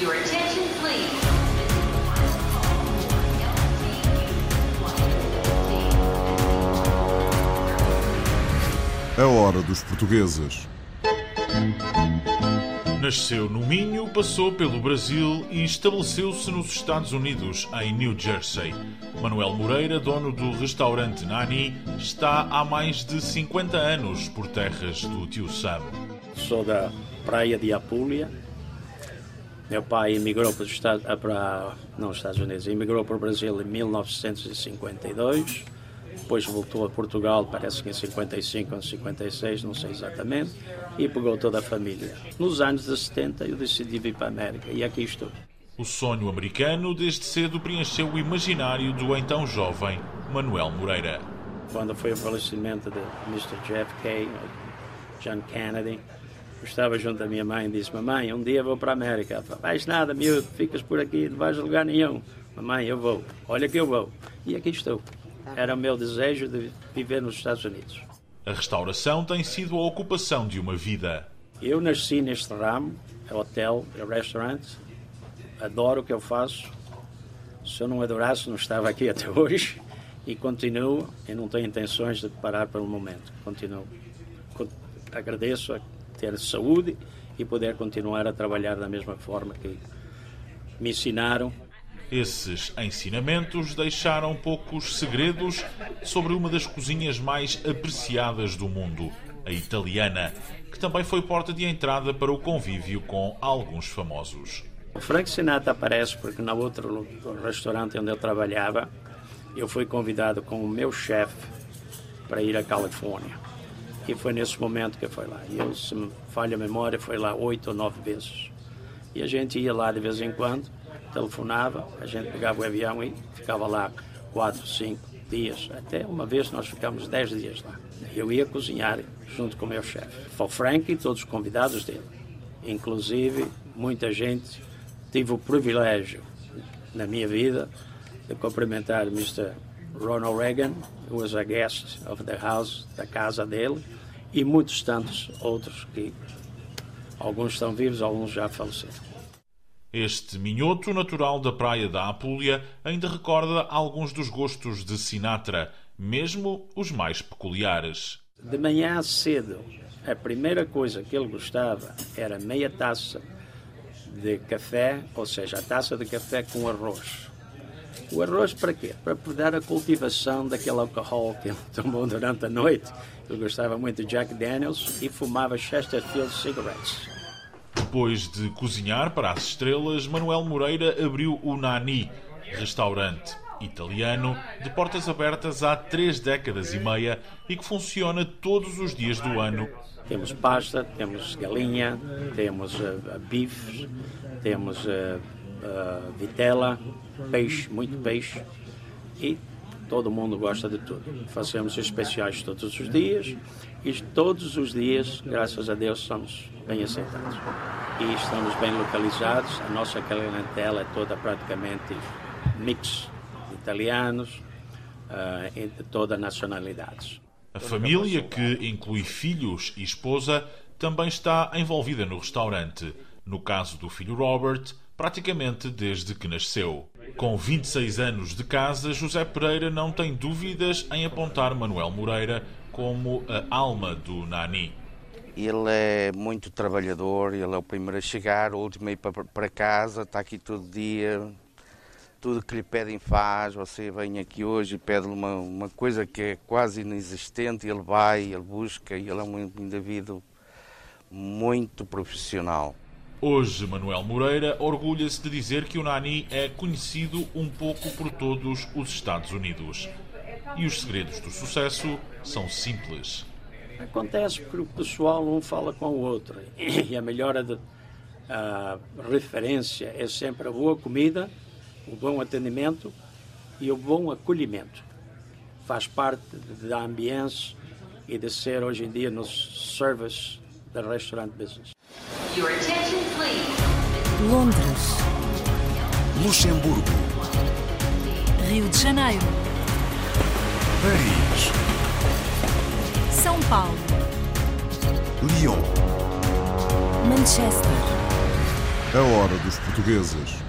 Your attention, please. A hora dos portugueses. Nasceu no Minho, passou pelo Brasil e estabeleceu-se nos Estados Unidos, em New Jersey. Manuel Moreira, dono do restaurante Nani, está há mais de 50 anos por terras do tio Sam. Sou da praia de Apulia. Meu pai emigrou para os Estados, ah, para, não os Estados Unidos, emigrou para o Brasil em 1952. Depois voltou a Portugal, parece que em 55 ou 56, não sei exatamente, e pegou toda a família. Nos anos de 70 eu decidi vir para a América e aqui estou. O sonho americano desde cedo preencheu o imaginário do então jovem Manuel Moreira. Quando foi o falecimento de Mr. JFK, John Kennedy, eu estava junto da minha mãe e disse: Mamãe, um dia vou para a América. Falou, Vais nada, miúdo, ficas por aqui, não vais a lugar nenhum. Mamãe, eu vou, olha que eu vou. E aqui estou. Era o meu desejo de viver nos Estados Unidos. A restauração tem sido a ocupação de uma vida. Eu nasci neste ramo, é hotel, é restaurante, adoro o que eu faço. Se eu não adorasse, não estava aqui até hoje. E continuo, e não tenho intenções de parar pelo momento. Continuo. Co- Agradeço a ter saúde e poder continuar a trabalhar da mesma forma que me ensinaram. Esses ensinamentos deixaram poucos segredos sobre uma das cozinhas mais apreciadas do mundo, a italiana, que também foi porta de entrada para o convívio com alguns famosos. O Frank Sinatra aparece porque no outro restaurante onde eu trabalhava, eu fui convidado com o meu chefe para ir à Califórnia. E foi nesse momento que fui lá. E eu, se me falha a memória, foi lá oito ou nove vezes. E a gente ia lá de vez em quando, telefonava, a gente pegava o avião e ficava lá quatro, cinco dias. Até uma vez nós ficamos dez dias lá. Eu ia cozinhar junto com o meu chefe. Foi o Frank e todos os convidados dele. Inclusive, muita gente tive o privilégio na minha vida de cumprimentar Mr. Ronald Reagan, who was a guest of the house, da casa dele, e muitos tantos outros que alguns estão vivos, alguns já faleceram. Este minhoto natural da praia da Apulia ainda recorda alguns dos gostos de Sinatra, mesmo os mais peculiares. De manhã cedo, a primeira coisa que ele gostava era meia taça de café, ou seja, a taça de café com arroz. O arroz para quê? Para dar a cultivação daquele álcool que ele tomou durante a noite. Ele gostava muito de Jack Daniels e fumava Chesterfield cigarettes. Depois de cozinhar para as estrelas, Manuel Moreira abriu o Nani, restaurante italiano de portas abertas há três décadas e meia e que funciona todos os dias do ano. Temos pasta, temos galinha, temos uh, bife, temos uh, uh, vitela, peixe, muito peixe e todo mundo gosta de tudo. Fazemos especiais todos os dias e todos os dias, graças a Deus, somos bem aceitados. E estamos bem localizados, a nossa clientela é toda praticamente mix de italianos uh, e de todas nacionalidades. A família, que inclui filhos e esposa, também está envolvida no restaurante. No caso do filho Robert, praticamente desde que nasceu. Com 26 anos de casa, José Pereira não tem dúvidas em apontar Manuel Moreira como a alma do Nani. Ele é muito trabalhador, ele é o primeiro a chegar, o último a ir para, casa, está aqui todo dia, tudo que lhe pedem faz. Você vem aqui hoje e pede-lhe uma, uma coisa que é quase inexistente, ele vai, ele busca, ele é um indivíduo muito profissional. Hoje, Manuel Moreira orgulha-se de dizer que o Nani é conhecido um pouco por todos os Estados Unidos. E os segredos do sucesso são simples. Acontece porque o pessoal um fala com o outro e a melhor de, a referência é sempre a boa comida, o bom atendimento e o bom acolhimento. Faz parte da ambiência e de ser hoje em dia no service da restaurant business. Your attention, please. Londres, Luxemburgo, Rio de Janeiro, Paris, São Paulo, Lyon, Manchester, A hora dos portugueses.